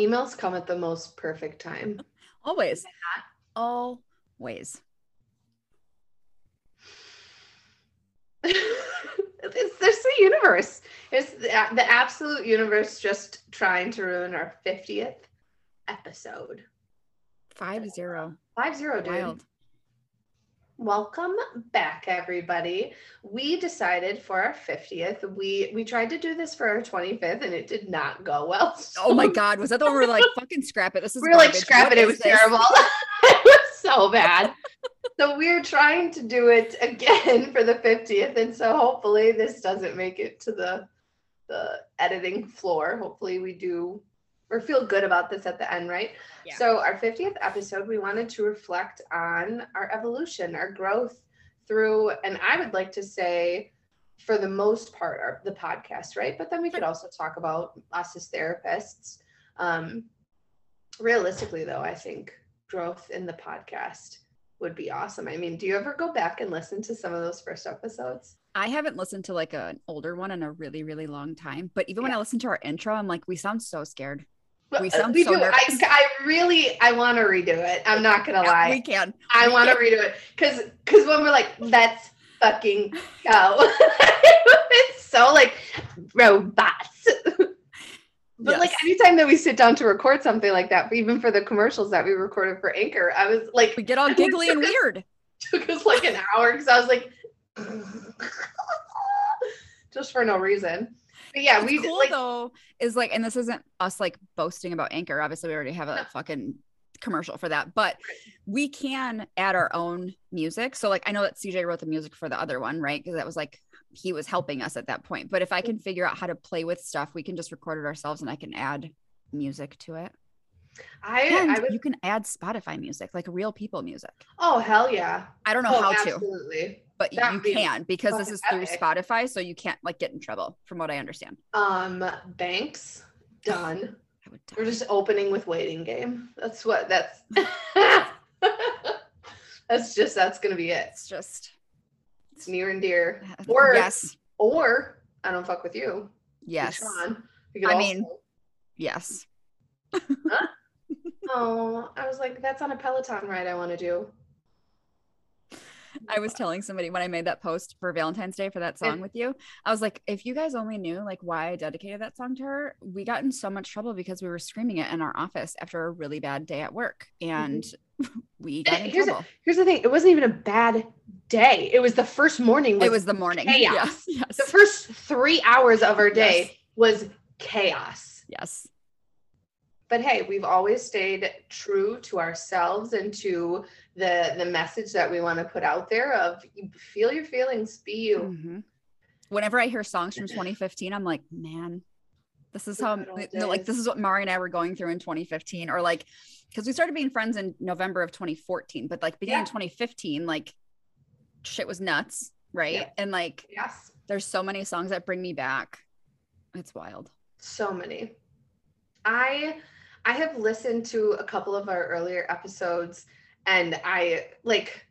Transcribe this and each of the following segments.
Emails come at the most perfect time. Always. Always. it's, there's the universe. It's the, the absolute universe just trying to ruin our 50th episode. Five zero. Five zero, dude. Wild. Welcome back, everybody. We decided for our 50th, we we tried to do this for our 25th and it did not go well. So oh my god, was that the one we are like fucking scrap it? This is we are like scrap what it, it was this? terrible. it was so bad. so we're trying to do it again for the 50th. And so hopefully this doesn't make it to the the editing floor. Hopefully we do or feel good about this at the end, right? Yeah. So, our 50th episode, we wanted to reflect on our evolution, our growth through, and I would like to say, for the most part, our, the podcast, right? But then we could also talk about us as therapists. Um, realistically, though, I think growth in the podcast would be awesome. I mean, do you ever go back and listen to some of those first episodes? I haven't listened to like an older one in a really, really long time. But even yeah. when I listen to our intro, I'm like, we sound so scared. We uh, sound we so do. I, I really I want to redo it. I'm not gonna yeah, lie. We can. I want to redo it because because when we're like, let's fucking go. it's so like robots. But yes. like anytime that we sit down to record something like that, even for the commercials that we recorded for Anchor, I was like, we get all giggly and weird. Took us like an hour because I was like, just for no reason. But yeah, we cool like, though is like, and this isn't us like boasting about Anchor. Obviously, we already have a fucking commercial for that, but we can add our own music. So like, I know that CJ wrote the music for the other one, right? Because that was like he was helping us at that point. But if I can figure out how to play with stuff, we can just record it ourselves, and I can add music to it. I, and I would, you can add Spotify music, like real people music. Oh hell yeah! I don't know oh, how absolutely. to, but that you can because this is through epic. Spotify, so you can't like get in trouble, from what I understand. Um, banks done. We're just opening with waiting game. That's what that's. that's just that's gonna be it. It's just it's near and dear. Or yes, or I don't fuck with you. Yes, Sean. I mean, yes. huh? oh, I was like, that's on a Peloton ride I want to do. I was telling somebody when I made that post for Valentine's Day for that song with you, I was like, if you guys only knew like why I dedicated that song to her, we got in so much trouble because we were screaming it in our office after a really bad day at work. And mm-hmm. we got in here's trouble. A, here's the thing. It wasn't even a bad day. It was the first morning. It was the morning. Chaos. Yes, yes. The first three hours of our day yes. was chaos. Yes but hey we've always stayed true to ourselves and to the the message that we want to put out there of feel your feelings be you. Mm-hmm. whenever i hear songs from 2015 i'm like man this is how like this is what mari and i were going through in 2015 or like because we started being friends in november of 2014 but like beginning yeah. 2015 like shit was nuts right? Yeah. and like yes. there's so many songs that bring me back. It's wild. So many. I I have listened to a couple of our earlier episodes and I like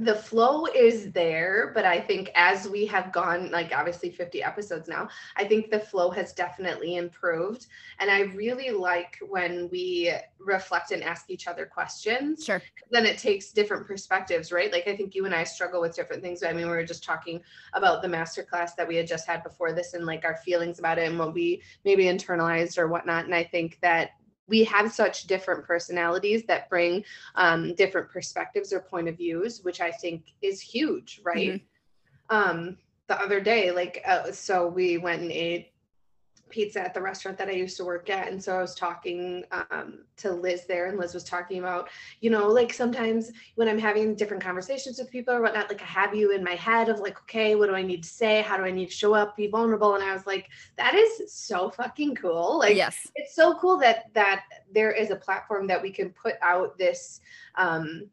the flow is there, but I think as we have gone, like obviously 50 episodes now, I think the flow has definitely improved. And I really like when we reflect and ask each other questions. Sure. Then it takes different perspectives, right? Like I think you and I struggle with different things. I mean, we were just talking about the masterclass that we had just had before this and like our feelings about it and what we maybe internalized or whatnot. And I think that we have such different personalities that bring um, different perspectives or point of views, which I think is huge, right? Mm-hmm. Um, the other day, like, uh, so we went and ate pizza at the restaurant that I used to work at. And so I was talking um, to Liz there, and Liz was talking about, you know, like sometimes when I'm having different conversations with people or whatnot, like I have you in my head of like, okay, what do I need to say? How do I need to show up, be vulnerable? And I was like, that is so fucking cool. Like, yes, it's so cool that that there is a platform that we can put out this um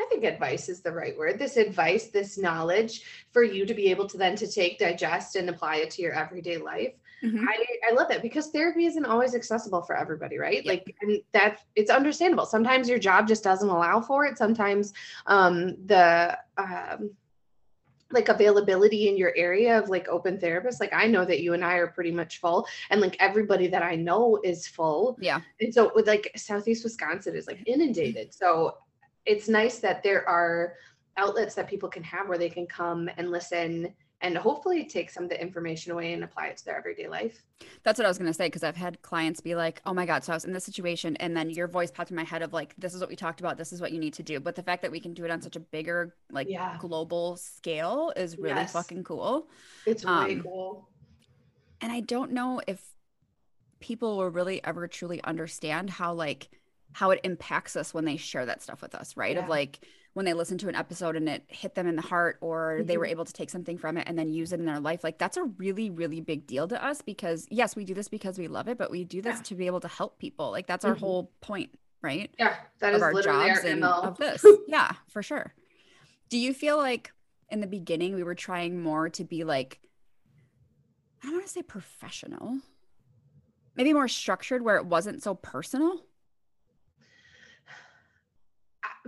I think advice is the right word. This advice, this knowledge for you to be able to then to take, digest, and apply it to your everyday life. Mm-hmm. I, I love that because therapy isn't always accessible for everybody, right? Yeah. Like, and that it's understandable. Sometimes your job just doesn't allow for it. Sometimes um, the um, like availability in your area of like open therapists like i know that you and i are pretty much full and like everybody that i know is full yeah and so with like southeast wisconsin is like inundated so it's nice that there are outlets that people can have where they can come and listen and hopefully take some of the information away and apply it to their everyday life. That's what I was going to say because I've had clients be like, "Oh my god, so I was in this situation and then your voice popped in my head of like this is what we talked about, this is what you need to do." But the fact that we can do it on such a bigger like yeah. global scale is really yes. fucking cool. It's really um, cool. And I don't know if people will really ever truly understand how like how it impacts us when they share that stuff with us, right? Yeah. Of like when they listen to an episode and it hit them in the heart or mm-hmm. they were able to take something from it and then use it in their life. Like that's a really, really big deal to us because yes, we do this because we love it, but we do this yeah. to be able to help people. Like that's our mm-hmm. whole point, right? Yeah. That of is our jobs our and of this. yeah, for sure. Do you feel like in the beginning we were trying more to be like I don't want to say professional, maybe more structured where it wasn't so personal?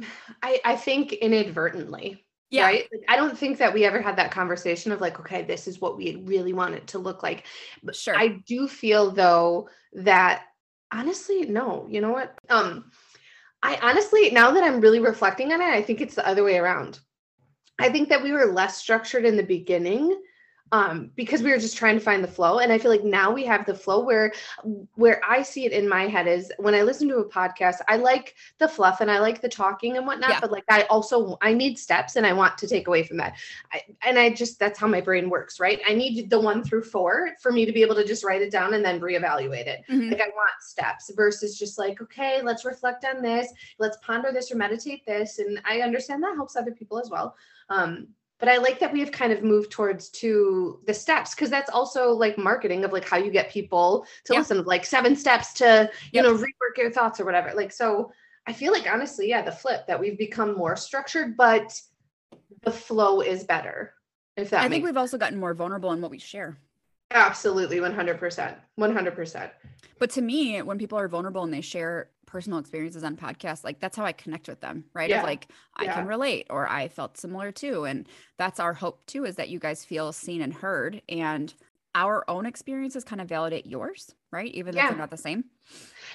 I, I think inadvertently. Yeah. Right. Like, I don't think that we ever had that conversation of like, okay, this is what we really want it to look like. But sure. I do feel though that honestly, no, you know what? Um, I honestly, now that I'm really reflecting on it, I think it's the other way around. I think that we were less structured in the beginning um, because we were just trying to find the flow. And I feel like now we have the flow where where I see it in my head is when I listen to a podcast, I like the fluff and I like the talking and whatnot, yeah. but like I also I need steps and I want to take away from that. I, and I just that's how my brain works, right? I need the one through four for me to be able to just write it down and then reevaluate it. Mm-hmm. Like I want steps versus just like, okay, let's reflect on this, let's ponder this or meditate this. And I understand that helps other people as well. Um, but i like that we have kind of moved towards to the steps because that's also like marketing of like how you get people to listen like seven steps to you yep. know rework your thoughts or whatever. Like so i feel like honestly yeah the flip that we've become more structured but the flow is better if that i think we've also gotten more vulnerable in what we share absolutely 100% 100% but to me when people are vulnerable and they share personal experiences on podcasts like that's how i connect with them right yeah. of like i yeah. can relate or i felt similar too and that's our hope too is that you guys feel seen and heard and our own experiences kind of validate yours right even yeah. if they're not the same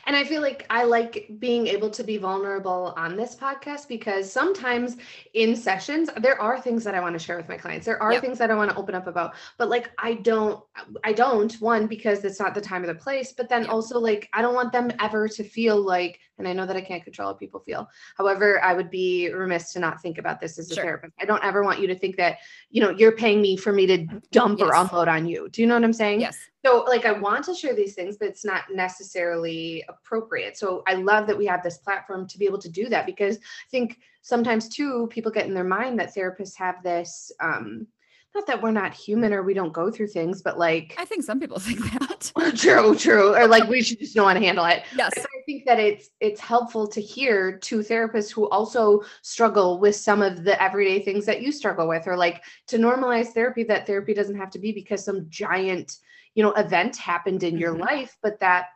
and I feel like I like being able to be vulnerable on this podcast because sometimes in sessions, there are things that I want to share with my clients. There are yep. things that I want to open up about, but like I don't, I don't, one, because it's not the time or the place, but then yep. also like I don't want them ever to feel like, and I know that I can't control how people feel. However, I would be remiss to not think about this as a sure. therapist. I don't ever want you to think that, you know, you're paying me for me to dump yes. or unload on you. Do you know what I'm saying? Yes. So, like, I want to share these things, but it's not necessarily appropriate. So, I love that we have this platform to be able to do that because I think sometimes, too, people get in their mind that therapists have this, um, not that we're not human or we don't go through things, but like, I think some people think that. true, true. Or like, we should just know how to handle it. Yes. I think that it's, it's helpful to hear to therapists who also struggle with some of the everyday things that you struggle with, or like to normalize therapy, that therapy doesn't have to be because some giant, you know event happened in mm-hmm. your life but that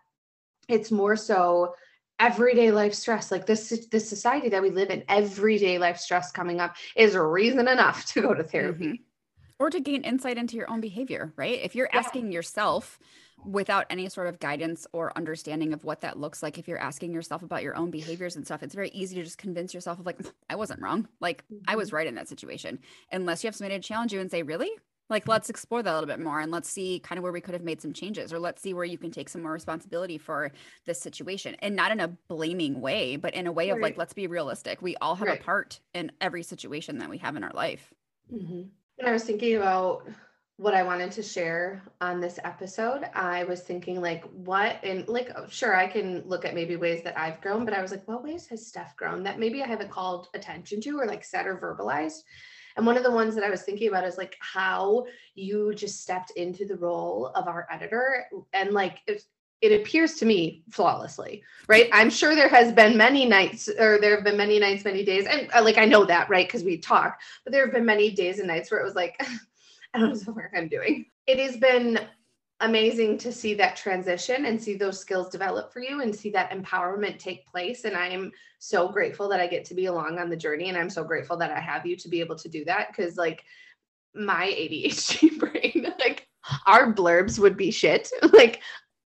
it's more so everyday life stress like this this society that we live in everyday life stress coming up is reason enough to go to therapy mm-hmm. or to gain insight into your own behavior right if you're yeah. asking yourself without any sort of guidance or understanding of what that looks like if you're asking yourself about your own behaviors and stuff it's very easy to just convince yourself of like i wasn't wrong like mm-hmm. i was mm-hmm. right in that situation unless you have somebody to challenge you and say really like let's explore that a little bit more and let's see kind of where we could have made some changes or let's see where you can take some more responsibility for this situation and not in a blaming way but in a way right. of like let's be realistic we all have right. a part in every situation that we have in our life mm-hmm. and i was thinking about what I wanted to share on this episode. I was thinking like what and like oh, sure I can look at maybe ways that I've grown, but I was like, what ways has Steph grown that maybe I haven't called attention to or like said or verbalized? And one of the ones that I was thinking about is like how you just stepped into the role of our editor and like it, it appears to me flawlessly, right? I'm sure there has been many nights or there have been many nights, many days. And uh, like I know that, right? Because we talk, but there have been many days and nights where it was like I don't know what I'm doing. It has been amazing to see that transition and see those skills develop for you and see that empowerment take place. And I am so grateful that I get to be along on the journey. And I'm so grateful that I have you to be able to do that. Cause like my ADHD brain, like our blurbs would be shit. like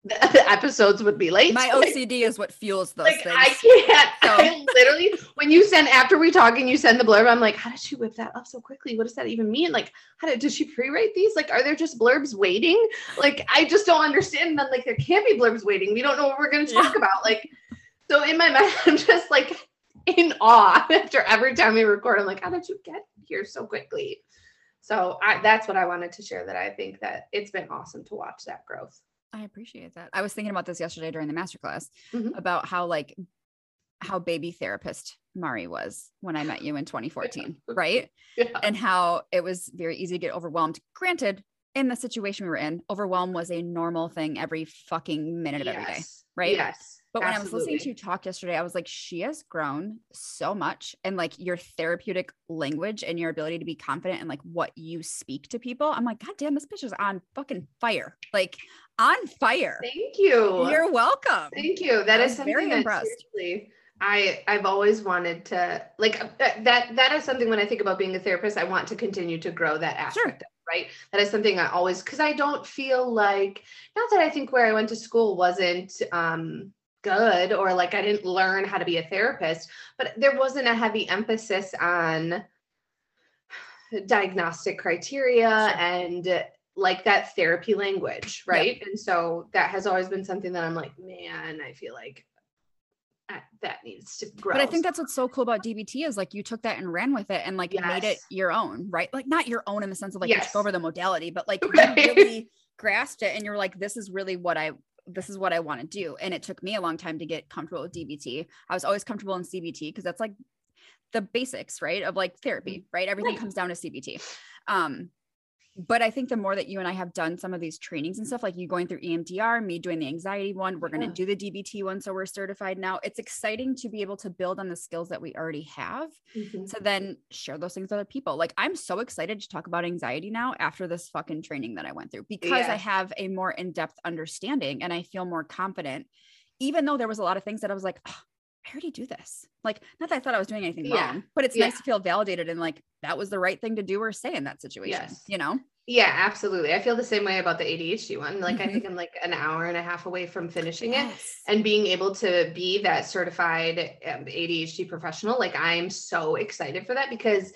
the episodes would be late. My OCD is what fuels those like, things. I can't. So. I literally, when you send after we talk and you send the blurb, I'm like, how did she whip that up so quickly? What does that even mean? Like, how did does she pre-write these? Like, are there just blurbs waiting? Like, I just don't understand. And then like there can't be blurbs waiting. We don't know what we're gonna talk yeah. about. Like, so in my mind, I'm just like in awe after every time we record. I'm like, how did you get here so quickly? So I, that's what I wanted to share. That I think that it's been awesome to watch that growth. I appreciate that. I was thinking about this yesterday during the masterclass mm-hmm. about how like how baby therapist Mari was when I met you in 2014, right? Yeah. And how it was very easy to get overwhelmed. Granted, in the situation we were in, overwhelm was a normal thing every fucking minute of yes. every day, right? Yes. But when Absolutely. I was listening to you talk yesterday, I was like, she has grown so much. And like your therapeutic language and your ability to be confident in like what you speak to people. I'm like, God damn, this bitch is on fucking fire. Like on fire. Thank you. You're welcome. Thank you. That is something very that impressed. I I've always wanted to like uh, that that is something when I think about being a therapist I want to continue to grow that aspect sure. Right that is something I always cuz I don't feel like not that I think where I went to school wasn't um good or like I didn't learn how to be a therapist but there wasn't a heavy emphasis on diagnostic criteria sure. and like that therapy language right yep. and so that has always been something that I'm like man I feel like that needs to grow. But I think that's what's so cool about DBT is like you took that and ran with it and like yes. made it your own, right? Like not your own in the sense of like yes. you took over the modality, but like right. you really grasped it and you're like, this is really what I this is what I want to do. And it took me a long time to get comfortable with DBT. I was always comfortable in CBT because that's like the basics, right? Of like therapy, mm-hmm. right? Everything right. comes down to CBT. Um, but I think the more that you and I have done some of these trainings and stuff, like you going through EMDR, me doing the anxiety one, we're yeah. going to do the DBT one. So we're certified now. It's exciting to be able to build on the skills that we already have mm-hmm. to then share those things with other people. Like I'm so excited to talk about anxiety now after this fucking training that I went through because yeah. I have a more in depth understanding and I feel more confident, even though there was a lot of things that I was like, oh, I already do this. Like, not that I thought I was doing anything yeah. wrong, but it's yeah. nice to feel validated and like that was the right thing to do or say in that situation, yes. you know? Yeah, absolutely. I feel the same way about the ADHD one. Like, mm-hmm. I think I'm like an hour and a half away from finishing yes. it and being able to be that certified um, ADHD professional. Like, I'm so excited for that because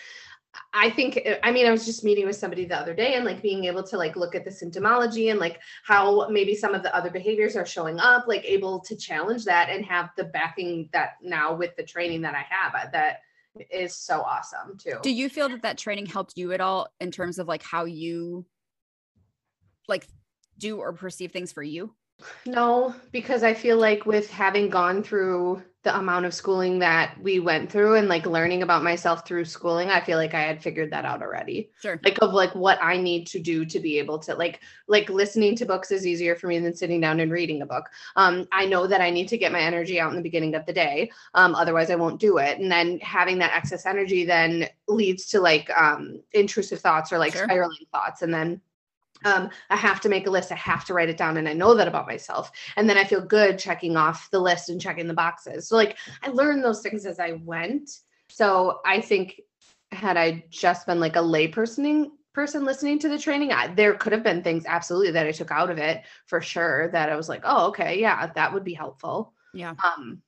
I think I mean I was just meeting with somebody the other day and like being able to like look at the symptomology and like how maybe some of the other behaviors are showing up like able to challenge that and have the backing that now with the training that I have uh, that is so awesome too. Do you feel that that training helped you at all in terms of like how you like do or perceive things for you? No, because I feel like with having gone through the amount of schooling that we went through and like learning about myself through schooling, I feel like I had figured that out already. Sure. Like of like what I need to do to be able to like like listening to books is easier for me than sitting down and reading a book. Um, I know that I need to get my energy out in the beginning of the day. Um, otherwise I won't do it. And then having that excess energy then leads to like um intrusive thoughts or like sure. spiraling thoughts. And then um, I have to make a list. I have to write it down. And I know that about myself. And then I feel good checking off the list and checking the boxes. So, like, I learned those things as I went. So, I think had I just been like a layperson person listening to the training, I, there could have been things absolutely that I took out of it for sure that I was like, oh, okay, yeah, that would be helpful. Yeah. Um,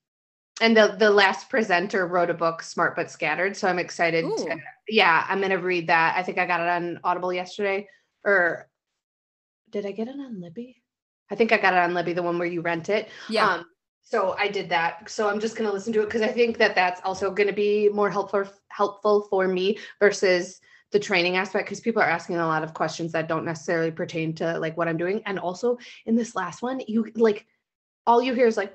and the the last presenter wrote a book, Smart but Scattered. So I'm excited. To, yeah, I'm gonna read that. I think I got it on Audible yesterday, or did I get it on Libby? I think I got it on Libby, the one where you rent it. Yeah. Um, so I did that. So I'm just going to listen to it because I think that that's also going to be more helpful helpful for me versus the training aspect because people are asking a lot of questions that don't necessarily pertain to like what I'm doing. And also in this last one, you like all you hear is like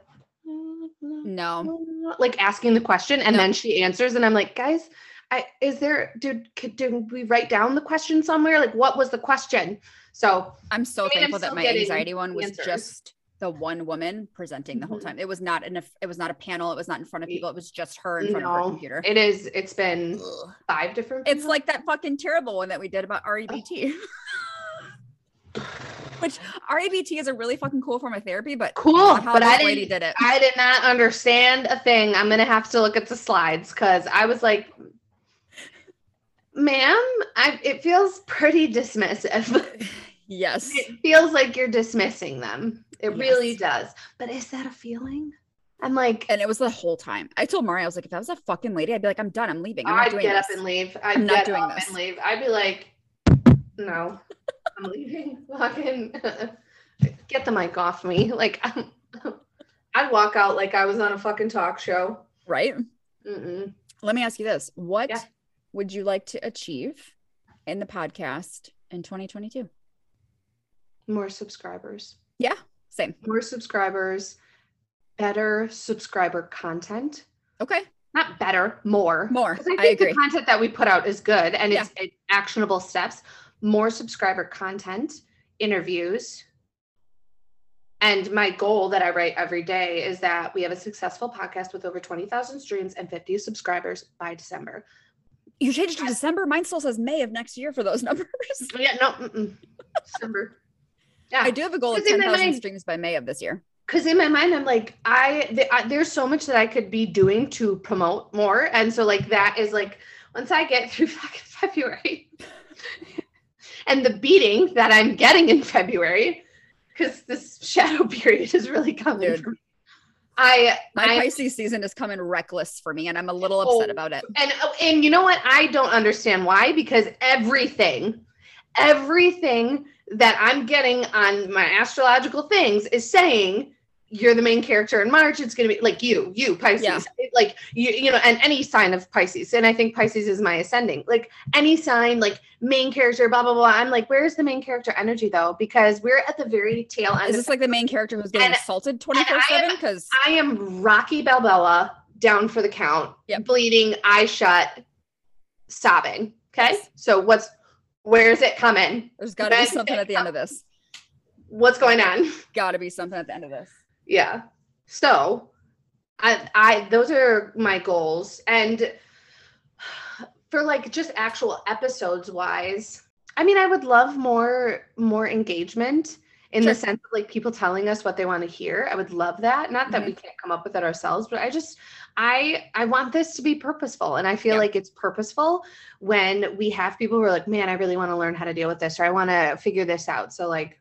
no like asking the question and No. then she answers and I'm like, guys, I is there did could did we write down the question somewhere? Like what was the question? So i'm so I mean, I'm thankful that my anxiety one was answers. just the one woman presenting the whole Mhm. time it was not an it was not a panel it was not in front of people it was just her in front of her computer it is it's been Ugh. five different it's like that fucking terrible one that we did about REBT. Which REBT is a really fucking cool form of therapy, but cool, but I didn't did it. I did not understand a thing. I'm gonna have to look at the slides because I was like, ma'am, I it feels pretty dismissive. yes. it feels like you're dismissing them. It really does. But is that a feeling? I'm like, And it was the whole time. I told Mari, I was like, if that was a fucking lady, I'd be like, I'm done. I'm leaving. I'm not I'd doing get this. up and leave. I'd I'm not get doing up this. and leave. I'd be like, no, I'm leaving. Fucking get the mic off me. Like, I'm, I'd walk out like I was on a fucking talk show. right? Mm-mm. Let me ask you this. What Yeah. Would you like to achieve in the podcast in 2022? More subscribers. Yeah, same. More subscribers. Better subscriber content. Okay. Not better, more. More. I I, think agree. the content that we put out is good and it's, it's actionable steps. More subscriber content, interviews. And my goal that I write every day is that we have a successful podcast with over 20,000 streams and 50 subscribers by December. You changed to December. Mine still says May of next year for those numbers. Oh, yeah, no, mm-mm. December. Yeah. I do have a goal of in 10,000 streams by May of this year. because in my mind i'm like I, I there's so much that i could be doing to promote more and so like that is like once i get through fucking february and the beating that i'm getting in february because this shadow period is really coming Dude. I My I- Pisces season is coming reckless for me, and I'm a little oh, upset Oh, about it. and oh, and you know what i don't understand why because everything everything that i'm getting on my astrological things is saying you're the main character in march it's going to be like you you pisces Yeah. like you you know and any sign of pisces and i think pisces is my ascending like any sign like main character blah blah blah i'm like where's the main character energy though because we're at the very tail end Is of this like the main character who's getting And- assaulted 24 7? Because I am Rocky Balboa down for the count, Yep. bleeding, eye shut, sobbing. Okay. Yes. So what's where's it coming? there's got to be something at the end of this. What's going on? Got to be something at the end of this. Yeah. So I I those are my goals. And for like just actual episodes wise, I mean I would love more more engagement in Sure. the sense of like people telling us what they want to hear. I would love that. Not that we mm-hmm. can't come up with it ourselves, but I just I I want this to be purposeful. And I feel Yeah. like it's purposeful when we have people who are like, man, I really want to learn how to deal with this or I want to figure this out. So like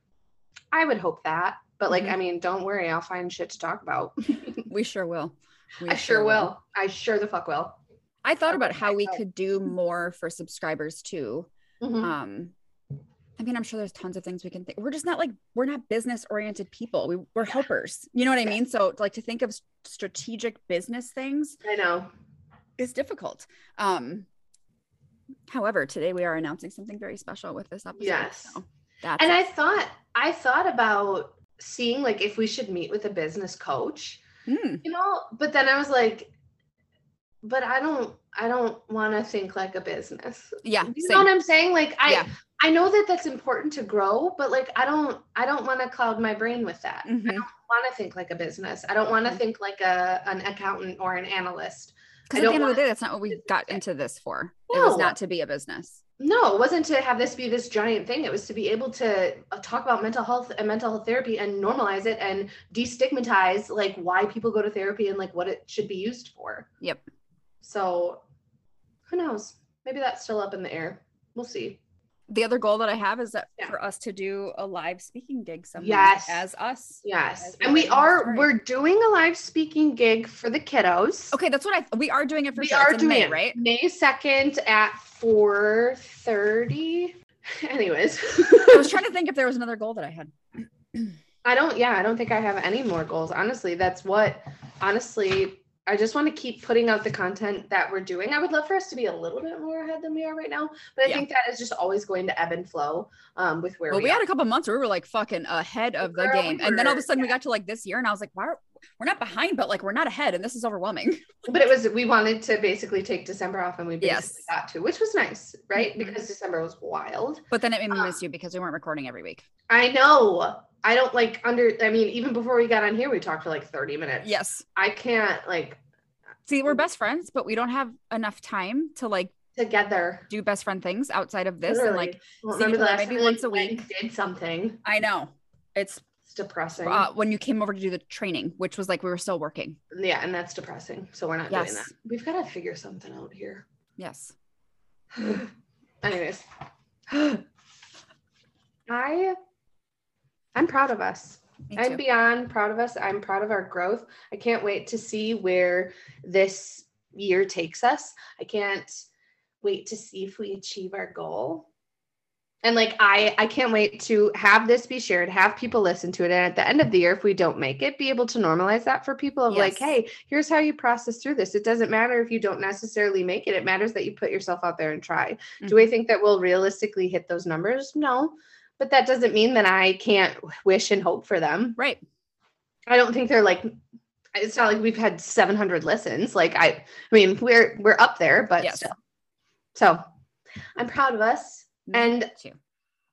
I would hope that. But like, Mhm. I mean, don't worry, I'll find shit to talk about. We sure will. We I sure will. I sure the fuck will. I thought about how we could do more for subscribers too. Mhm. Um, I mean, I'm sure there's tons of things we can think. We're just not like we're not business oriented people. We we're helpers. You know what I mean? So like to think of strategic business things I know. is difficult. Um, however, today we are announcing something very special with this episode. Yes. So And I thought I thought about seeing like if we should meet with a business coach, Hmm, you know, but then I was like, but I don't I don't want to think like a business. yeah. You same. know what I'm saying? Like I Yeah. I know that that's important to grow, but like I don't I don't want to cloud my brain with that. Mhm. I don't want to think like a business. I don't want to Mhm. think like a an accountant or an analyst. Because at the end of the day, that's not what we got into this for. It was not to be a business. No, it wasn't to have this be this giant thing. It was to be able to uh, talk about mental health and mental health therapy and normalize it and destigmatize like why people go to therapy and like what it should be used for. Yep. So who knows? Maybe that's still up in the air. We'll see. The other goal that I have is that Yeah. for us to do a live speaking gig somewhere Yes. as us. Yes. As And we are started. we're doing a live speaking gig for the kiddos. Okay, that's what I we are doing it for we sure. are doing May, it right? May 2nd at 4:30. Anyways. I was trying to think if there was another goal that I had. I don't, yeah, I don't think I have any more goals. Honestly, that's what, honestly, I just want to keep putting out the content that we're doing. I would love for us to be a little bit more ahead than we are right now, but I Yeah. think that is just always going to ebb and flow um, with where we. Well, we, we had a couple months where we were like fucking ahead of the Girl, game, and then all of a sudden we got to like this year, and I was like, "Why? Are, we're not behind, but like we're not ahead, and this is overwhelming." but it was we wanted to basically take December off, and we basically Yes. got to, which was nice, right? Mhm. Because December was wild. But then it made me Uh, miss you because we weren't recording every week. I know. I don't like under. I mean, even before we got on here, we talked for like thirty minutes. Yes. I can't like See, we're best friends, but we don't have enough time to like together. do best friend things outside of this. And like, don't see remember each other maybe once a week. Did something. I know it's It's depressing. uh, when you came over to do the training, which was like we were still working. yeah, and that's depressing. So we're not doing that. We've got to figure something out here. Yes. Anyways, I I'm proud of us. I'm beyond proud of us. I'm proud of our growth. I can't wait to see where this year takes us. I can't wait to see if we achieve our goal. And like I I can't wait to have this be shared, have people listen to it and at the end of the year if we don't make it be able to normalize that for people of like, hey, here's how you process through this. It doesn't matter if you don't necessarily make it. It matters that you put yourself out there and try. Do mm-hmm. I think that we'll realistically hit those numbers? No. But that doesn't mean that I can't wish and hope for them. right. I don't think they're like it's not like we've had 700 listens. Like I I mean, we're we're up there, but Yes. still. So, I'm proud of us. Me And too.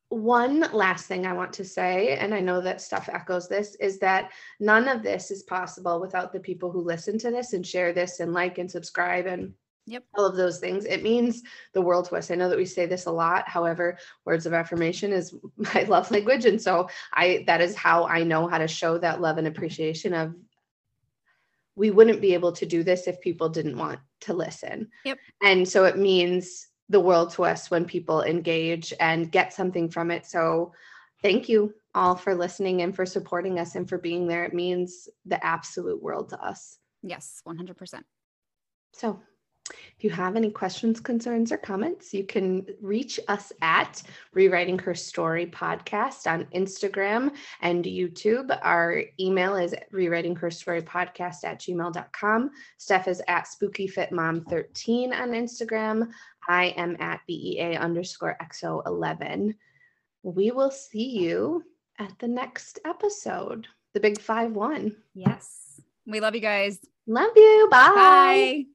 one last thing I want to say, and I know that Steph echoes this, is that none of this is possible without the people who listen to this and share this and like and subscribe and Yep. all of those things. It means the world to us. I know that we say this a lot. However, words of affirmation is my love language. And so I that is how I know how to show that love and appreciation of we wouldn't be able to do this if people didn't want to listen. Yep. And so it means the world to us when people engage and get something from it. So thank you all for listening and for supporting us and for being there. It means the absolute world to us. Yes, 100%. So if you have any questions, concerns, or comments, you can reach us at Rewriting Her Story podcast on Instagram and YouTube. Our email is rewriting her story podcast at gmail.com. Steph is at spookyfitmom13 on Instagram. I am at BEA underscore XO11. We will see you at the next episode, the big 5 1. Yes. We love you guys. Love you. Bye. Bye.